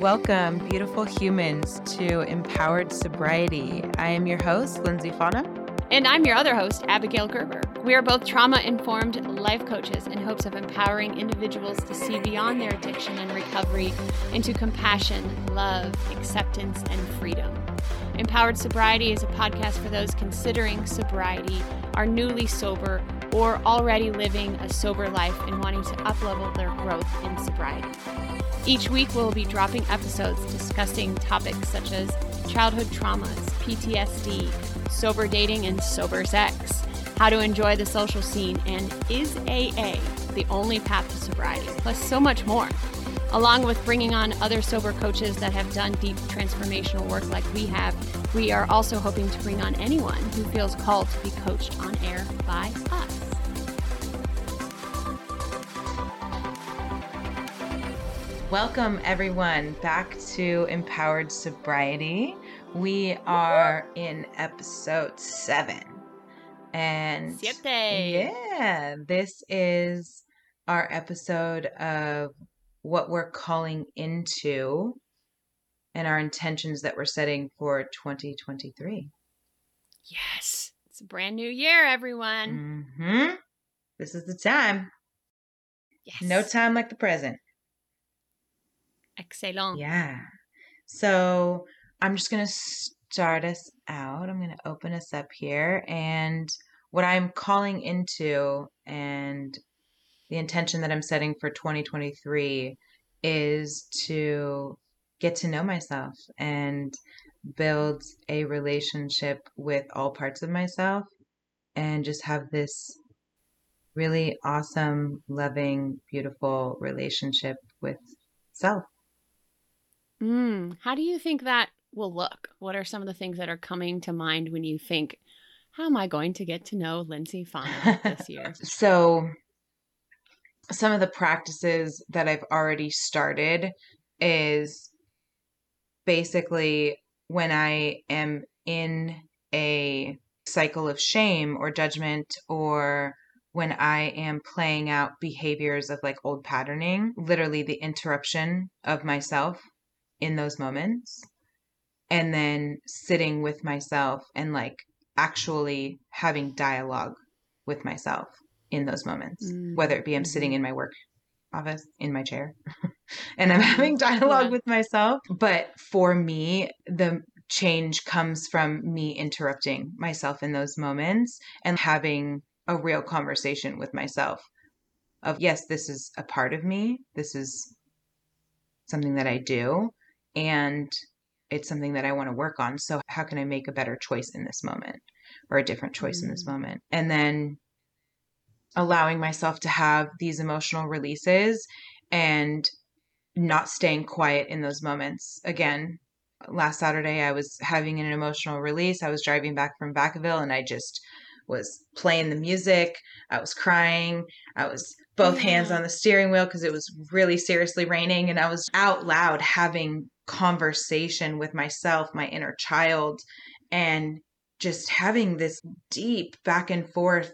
Welcome, beautiful humans, to Empowered Sobriety. I am your host, Lindsay Fauna. And I'm your other host, Abigail Gerber. We are both trauma informed life coaches in hopes of empowering individuals to see beyond their addiction and recovery into compassion, love, acceptance, and freedom. Empowered Sobriety is a podcast for those considering sobriety, are newly sober, or already living a sober life and wanting to uplevel their growth in sobriety. Each week, we'll be dropping episodes discussing topics such as childhood traumas, PTSD, sober dating and sober sex, how to enjoy the social scene, and is AA the only path to sobriety, plus so much more. Along with bringing on other sober coaches that have done deep transformational work like we have, we are also hoping to bring on anyone who feels called to be coached on air by us. Welcome, everyone, back to Empowered Sobriety. We are in episode seven. And Siete. yeah, this is our episode of what we're calling into and our intentions that we're setting for 2023. Yes, it's a brand new year, everyone. hmm This is the time. Yes. No time like the present. Excellent. Yeah. So I'm just going to start us out. I'm going to open us up here. And what I'm calling into and the intention that I'm setting for 2023 is to get to know myself and build a relationship with all parts of myself and just have this really awesome, loving, beautiful relationship with self. Mm, how do you think that will look? What are some of the things that are coming to mind when you think, how am I going to get to know Lindsay Fauna this year? so some of the practices that I've already started is basically when I am in a cycle of shame or judgment or when I am playing out behaviors of like old patterning, literally the interruption of myself in those moments and then sitting with myself and like actually having dialogue with myself in those moments Mm, whether it be i'm mhm. sitting in my work office in my chair and i'm having dialogue Yeah. with myself. But for me the change comes from me interrupting myself in those moments and having a real conversation with myself of yes this is a part of me. This is something that i do and it's something that I want to work on. So, how can I make a better choice in this moment or a different choice in this Mm. moment? And then allowing myself to have these emotional releases and not staying quiet in those moments. Again, last Saturday, I was having an emotional release. I was driving back from Vacaville and I just was playing the music. I was crying. I was both hands on the steering wheel because it was really seriously raining. And I was out loud having conversation with myself, my inner child, and just having this deep back and forth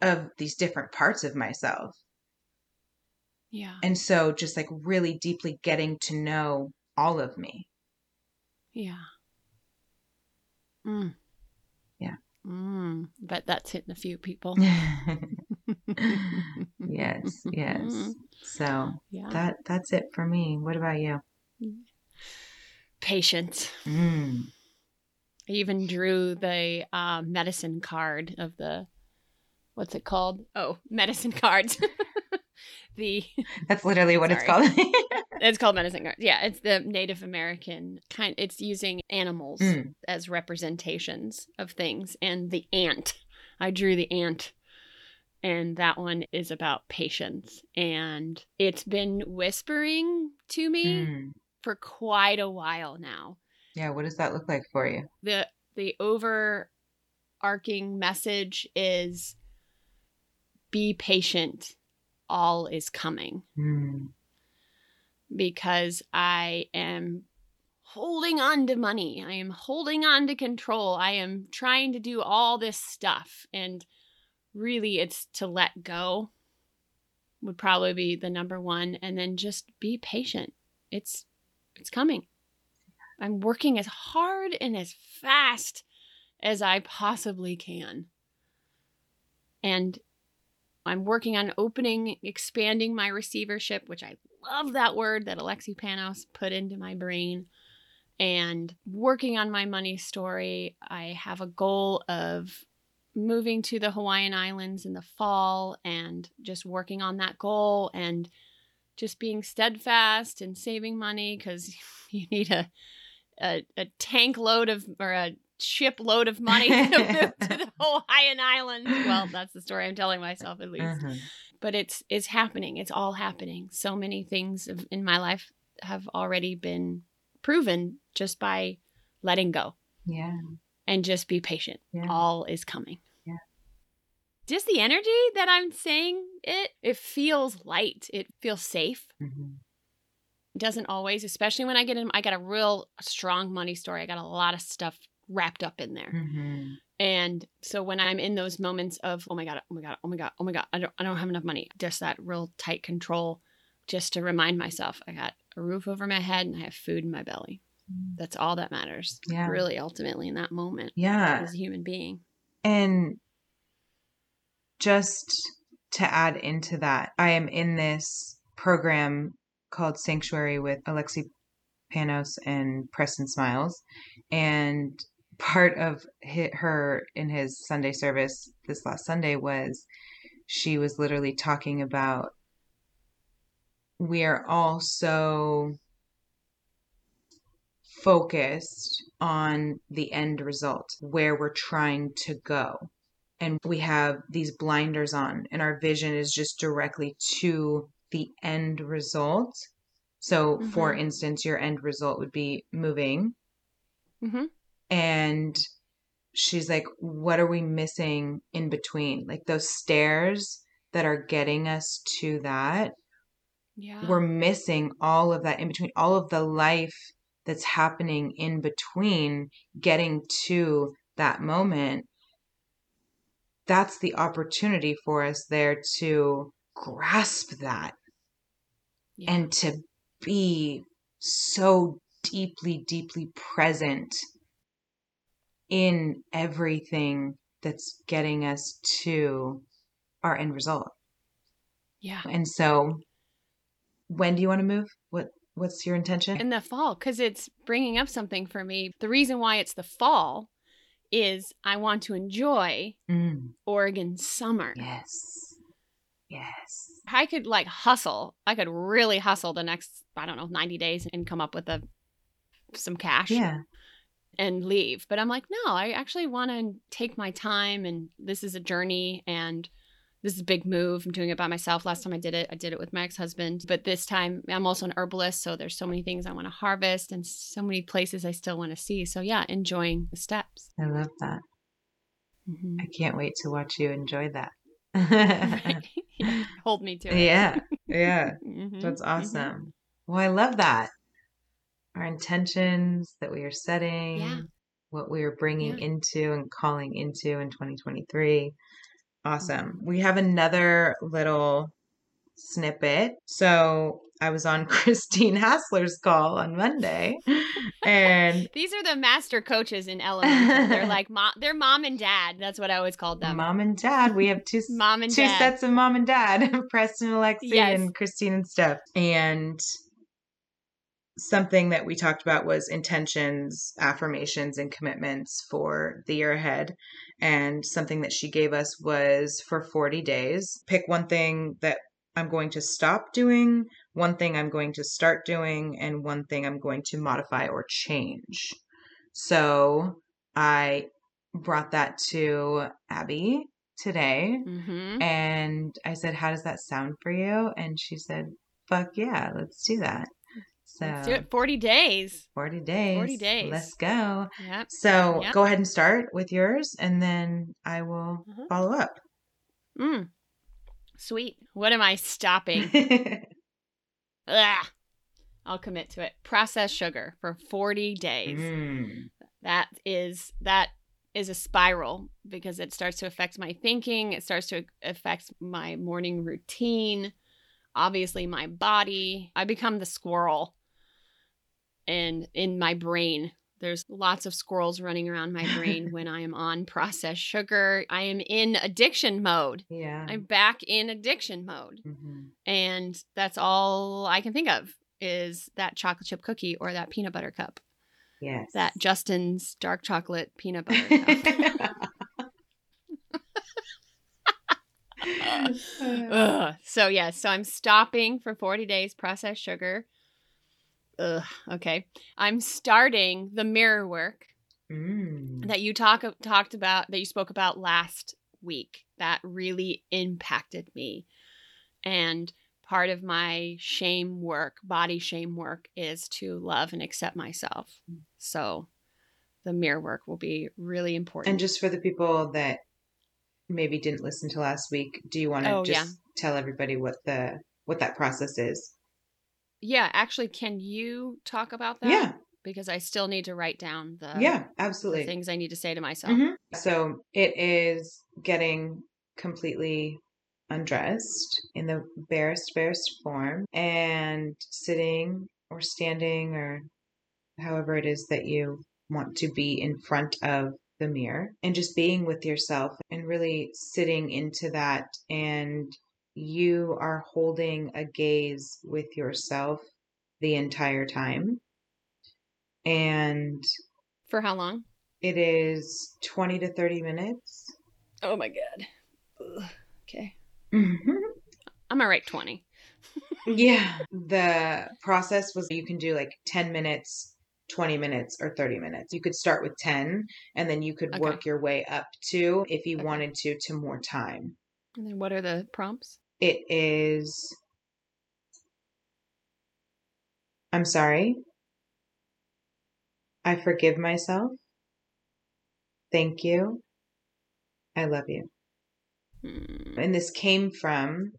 of these different parts of myself. Yeah. And so just like really deeply getting to know all of me. Yeah. Mm. Yeah. Mm. Bet that's hitting a few people. yes, yes. So Yeah. that that's it for me. What about you? Patience. Mm. I even drew the uh, medicine card of the, what's it called? Oh, medicine cards. the That's literally what it's called. it's called medicine cards. Yeah, it's the Native American kind. It's using animals Mm. as representations of things, and the ant. I drew the ant, and that one is about patience, and it's been whispering to me Mm. For quite a while now. Yeah, what does that look like for you? the the overarching message is be patient. All is coming. Mm. because i am holding on to money. I am holding on to control. I am trying to do all this stuff. And really it's to let go would probably be the number one. And then just be patient. It's it's coming. I'm working as hard and as fast as I possibly can. And I'm working on opening, expanding my receivership, which I love that word that Alexi Panos put into my brain, and working on my money story. I have a goal of moving to the Hawaiian Islands in the fall and just working on that goal and just being steadfast and saving money because you need a, a, a tank load of or a ship load of money to move to the Hawaiian Islands. Well, that's the story I'm telling myself at least. Uh-huh. But it's it's happening. It's all happening. So many things in my life have already been proven just by letting go. Yeah. And just be patient. Yeah. All is coming. Just the energy that I'm saying it, it feels light. It feels safe. Mm-hmm doesn't always especially when i get in i got a real strong money story i got a lot of stuff wrapped up in there. Mm-hmm. And so when I'm in those moments of, oh my God, oh my God, oh my God, oh my God, I don't, I don't have enough money, just that real tight control, just to remind myself I got a roof over my head and I have food in my belly. Mm. That's all that matters. Yeah. Really, ultimately, in that moment. Yeah. As a human being. And just to add into that, I am in this program called Sanctuary with Alexi Panos and Preston Smiles. And part of hit her in his Sunday service this last Sunday was she was literally talking about we are all so focused on the end result, where we're trying to go. And we have these blinders on, and our vision is just directly to the end result. So, mm-hmm. for instance, your end result would be moving. Mm-hmm and she's like what are we missing in between like those stairs that are getting us to that yeah we're missing all of that in between all of the life that's happening in between getting to that moment that's the opportunity for us there to grasp that yeah. and to be so deeply deeply present in everything that's getting us to our end result. Yeah. And so when do you want to move? What what's your intention? In the fall cuz it's bringing up something for me. The reason why it's the fall is I want to enjoy mm. Oregon summer. Yes. Yes. I could like hustle. I could really hustle the next I don't know 90 days and come up with a some cash. Yeah and leave. But I'm like, no, I actually want to take my time and this is a journey and this is a big move. I'm doing it by myself. Last time I did it, I did it with my ex husband. But this time I'm also an herbalist. So there's so many things I want to harvest and so many places I still want to see. So yeah, enjoying the steps. I love that. Mm-hmm. I can't wait to watch you enjoy that. yeah, hold me to it. Yeah. Yeah. mm-hmm. That's mm-hmm. awesome. Mm-hmm. Well, I love that our intentions that we are setting, yeah. what we are bringing yeah. into and calling into in 2023. Awesome. We have another little snippet. So I was on Christine Hassler's call on Monday, and these are the master coaches in Element. They're like mom, they're mom and dad. That's what I always called them. Mom and dad. We have two mom and two dad. sets of mom and dad, Preston, Alexi, yes. and Christine and Steph. And something that we talked about was intentions, affirmations, and commitments for the year ahead. And something that she gave us was for 40 days, pick one thing that I'm going to stop doing, one thing I'm going to start doing, and one thing I'm going to modify or change. So I brought that to Abby today mm-hmm. and I said, How does that sound for you? And she said, Fuck yeah, let's do that. So Let's do it. 40 days. 40 days. 40 days. Let's go. Yep. So yep. go ahead and start with yours and then I will uh-huh. follow up. Mm. Sweet. What am I stopping? Ugh. I'll commit to it. Processed sugar for 40 days. Mm. That is that is a spiral because it starts to affect my thinking, it starts to affect my morning routine, obviously my body. I become the squirrel and in my brain. There's lots of squirrels running around my brain when I am on processed sugar. I am in addiction mode. Yeah. I'm back in addiction mode. hmm And that's all I can think of is that chocolate chip cookie or that peanut butter cup. Yes. That Justin's dark chocolate peanut butter cup. Ugh. So yeah, so I'm stopping for 40 days processed sugar. Ugh, okay. I'm starting the mirror work Mm. that you talk talked about that you spoke about last week. That really impacted me. And part of my shame work, body shame work is to love and accept myself. So the mirror work will be really important. And just for the people that maybe didn't listen to last week, do you want to Oh, just yeah. tell everybody what the what that process is? Yeah, actually can you talk about that? yeah. because I still need to write down the, yeah, the absolutely. things I need to say to myself. Mhm. So it is getting completely undressed in the barest, barest form and sitting or standing or however it is that you want to be in front of the mirror and just being with yourself and really sitting into that. And you are holding a gaze with yourself the entire time. And For how long? it is 20 to 30 minutes. Oh my god. Ugh. Okay. Mm-hmm. I'm gonna write 20. Yeah. The process was you can do like 10 minutes, 20 minutes, or 30 minutes. You could start with 10 and then you could Okay. work your way up to, if you Okay. wanted to, to more time. And then what are the prompts? It is. I'm sorry. I forgive myself. Thank you. I love you. Hmm. and this came from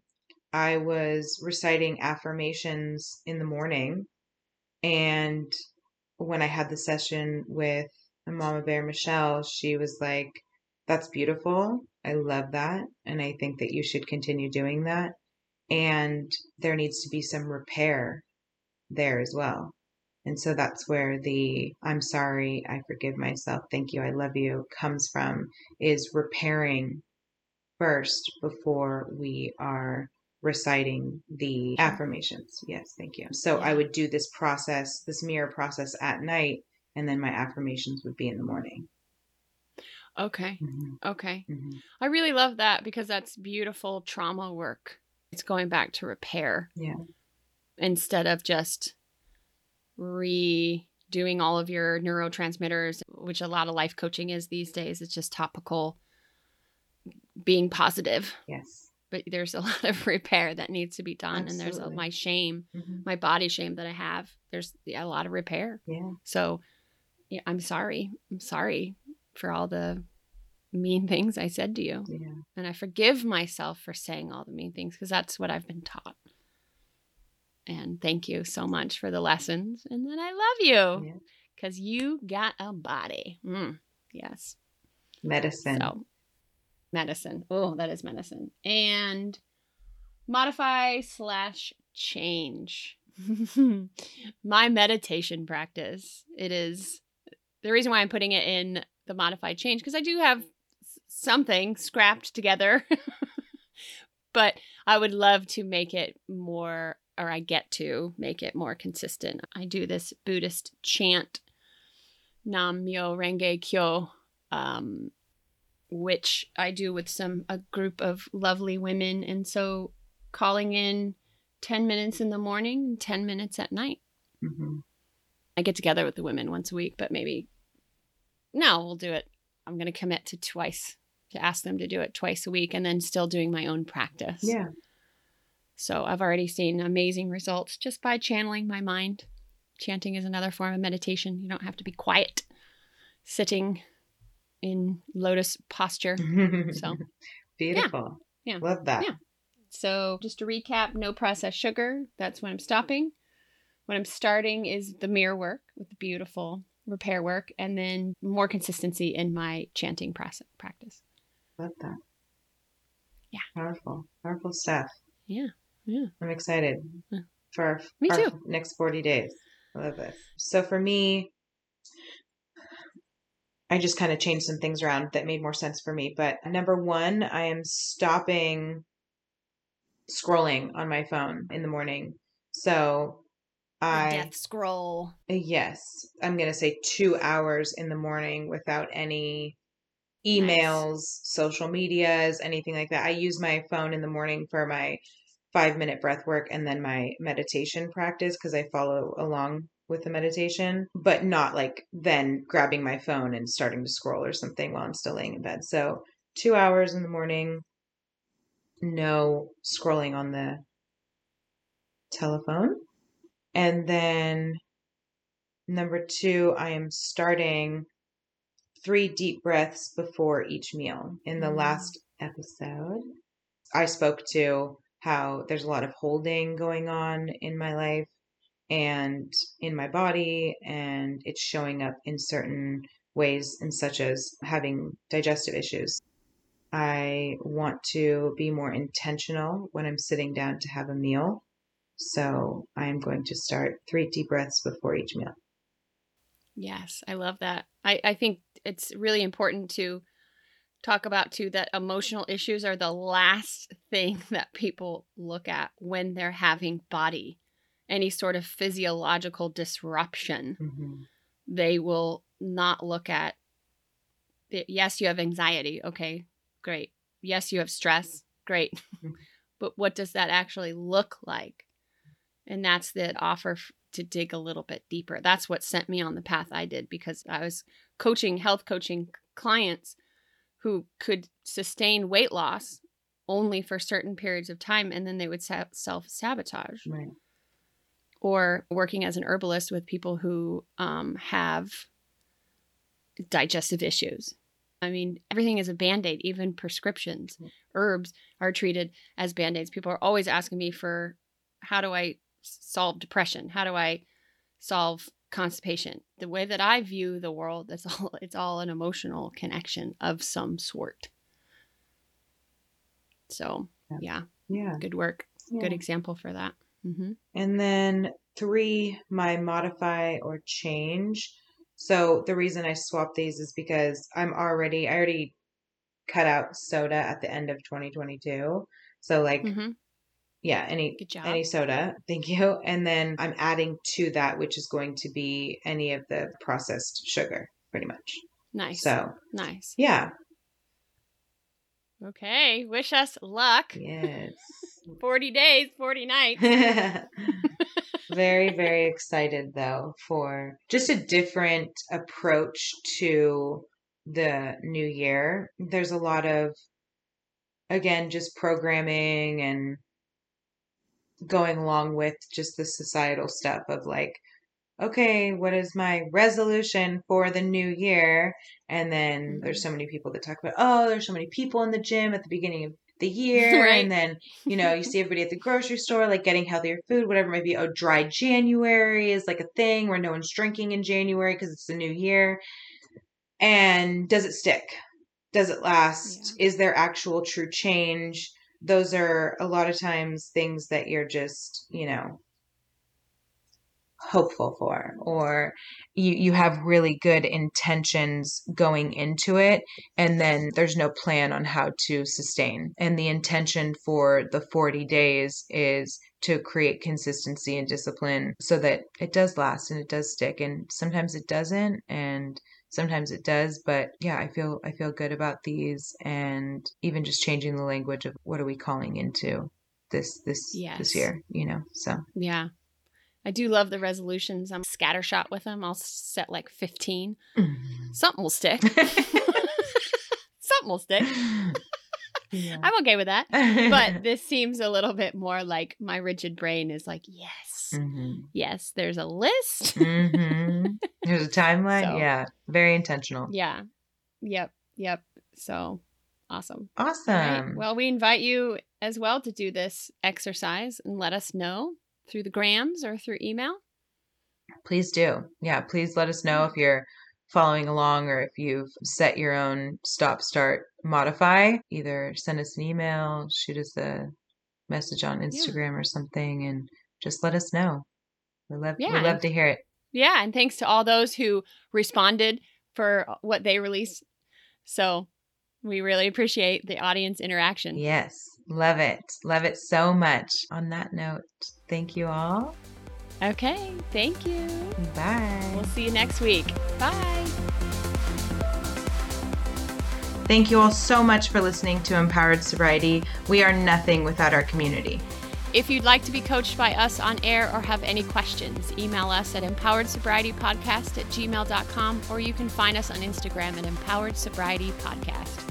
I was reciting affirmations in the morning. And when I had the session with Mama Bear Michelle, she was like, That's beautiful. I love that. And I think that you should continue doing that. And there needs to be some repair there as well. And so that's where the I'm sorry, I forgive myself, thank you, I love you comes from is repairing first before we are reciting the affirmations. Yes, thank you. So I would do this process, this mirror process at night, and then my affirmations would be in the morning. Okay. Mhm, Okay. mhm. I really love that because that's beautiful trauma work. It's going back to repair Yeah. instead of just redoing all of your neurotransmitters, which a lot of life coaching is these days. It's just topical being positive, Yes. but there's a lot of repair that needs to be done. And there's a, my shame, Mhm. my body shame that I have. There's yeah, a lot of repair. Yeah. So yeah, I'm sorry. I'm sorry for all the mean things I said to you. Yeah. And I forgive myself for saying all the mean things because that's what I've been taught. And thank you so much for the lessons. And then I love you Yeah. because you got a body. Mm, yes. Medicine. So, medicine. Oh, that is medicine. And modify slash change. My meditation practice. It is the reason why I'm putting it in the modified change because I do have something scrapped together. but I would love to make it more, or I get to make it more consistent. I do this Buddhist chant, Nam Myo Renge Kyo, um, which I do with some a group of lovely women, and so calling in ten minutes in the morning ten minutes at night. Mhm. I get together with the women once a week, but maybe no, we'll do it. I'm going to commit to twice to ask them to do it twice a week, and then still doing my own practice. Yeah. So I've already seen amazing results just by channeling my mind. Chanting is another form of meditation. You don't have to be quiet, sitting in lotus posture. So, Beautiful. Yeah. Love that. Yeah. so just to recap, no processed sugar. That's when I'm stopping. When I'm starting is the mirror work with the beautiful repair work, and then more consistency in my chanting process practice. Love that. Yeah. Powerful. Powerful stuff. Yeah. Yeah. I'm excited Yeah. for our, Me our too. next 40 days. I love this. So for me, I just kind of changed some things around that made more sense for me. But number one, I am stopping scrolling on my phone in the morning. So I death scroll. Uh, yes, I'm gonna say two hours in the morning without any emails, nice. social medias, anything like that. I use my phone in the morning for my five minute breath work and then my meditation practice because I follow along with the meditation, but not like then grabbing my phone and starting to scroll or something while I'm still laying in bed. So, two hours in the morning, no scrolling on the telephone. And then number two, I am starting three deep breaths before each meal. In the mm. last episode, I spoke to how there's a lot of holding going on in my life and in my body, and it's showing up in certain ways, and such as having digestive issues. I want to be more intentional when I'm sitting down to have a meal. So I'm going to start three deep breaths before each meal. Yes, I love that. I, I think it's really important to talk about too that emotional issues are the last thing that people look at when they're having body any sort of physiological disruption mm-hmm. they will not look at yes you have anxiety okay great yes you have stress great mm-hmm. but what does that actually look like and that's the offer to dig a little bit deeper that's what sent me on the path i did because i was coaching health coaching clients who could sustain weight loss only for certain periods of time and then they would self sabotage. Right. Or working as an herbalist with people who um, have digestive issues. I mean, everything is a band aid, even prescriptions. Mm-hmm. Herbs are treated as band aids. People are always asking me for how do I solve depression? How do I solve constipation. The way that I view the world, it's all it's all an emotional connection of some sort. So yeah, yeah, good work, yeah. good example for that. Mm-hmm. And then three, my modify or change. So the reason I swapped these is because I'm already I already cut out soda at the end of 2022. So like mm-hmm. Yeah, any any soda. Thank you. And then I'm adding to that which is going to be any of the processed sugar pretty much. Nice. So, nice. Yeah. Okay, wish us luck. Yes. 40 days, 40 nights. very very excited though for just a different approach to the new year. There's a lot of again just programming and going along with just the societal stuff of like, okay, what is my resolution for the new year? And then mm-hmm. there's so many people that talk about, oh, there's so many people in the gym at the beginning of the year. right. And then, you know, you see everybody at the grocery store, like getting healthier food, whatever it might be. Oh, dry January is like a thing where no one's drinking in January because it's the new year. And does it stick? Does it last? Yeah. Is there actual true change? Those are a lot of times things that you're just, you know, hopeful for or you you have really good intentions going into it and then there's no plan on how to sustain. And the intention for the 40 days is to create consistency and discipline so that it does last and it does stick and sometimes it doesn't and sometimes it does but yeah i feel i feel good about these and even just changing the language of what are we calling into this this yes. this year you know so. Yeah. I do love the resolutions. I'm scattershot with them i'll set like 15 mm. something will stick. Something will stick. Yeah. i'm okay with that. But this seems a little bit more like my rigid brain is like yes Mm-hmm. Yes, there's a list. mm-hmm. There's a timeline. So, yeah, very intentional. Yeah. Yep. Yep. So awesome. Awesome. Right. Well, we invite you as well to do this exercise and let us know through the grams or through email. Please do. Yeah, please let us know if you're following along or if you've set your own stop start modify either send us an email shoot us a message on instagram yeah. or something and just let us know. We love Yeah, we love to hear it. Yeah, and thanks to all those who responded for uh, what they released. So we really appreciate the audience interaction. Yes. Love it. Love it so much. On that note, thank you all. Okay, thank you. Bye. We'll see you next week. Bye. Thank you all so much for listening to Empowered Sobriety. We are nothing without our community. If you'd like to be coached by us on air or have any questions, email us at empoweredsobrietypodcast at gmail.com or you can find us on Instagram at Empowered Sobriety Podcast.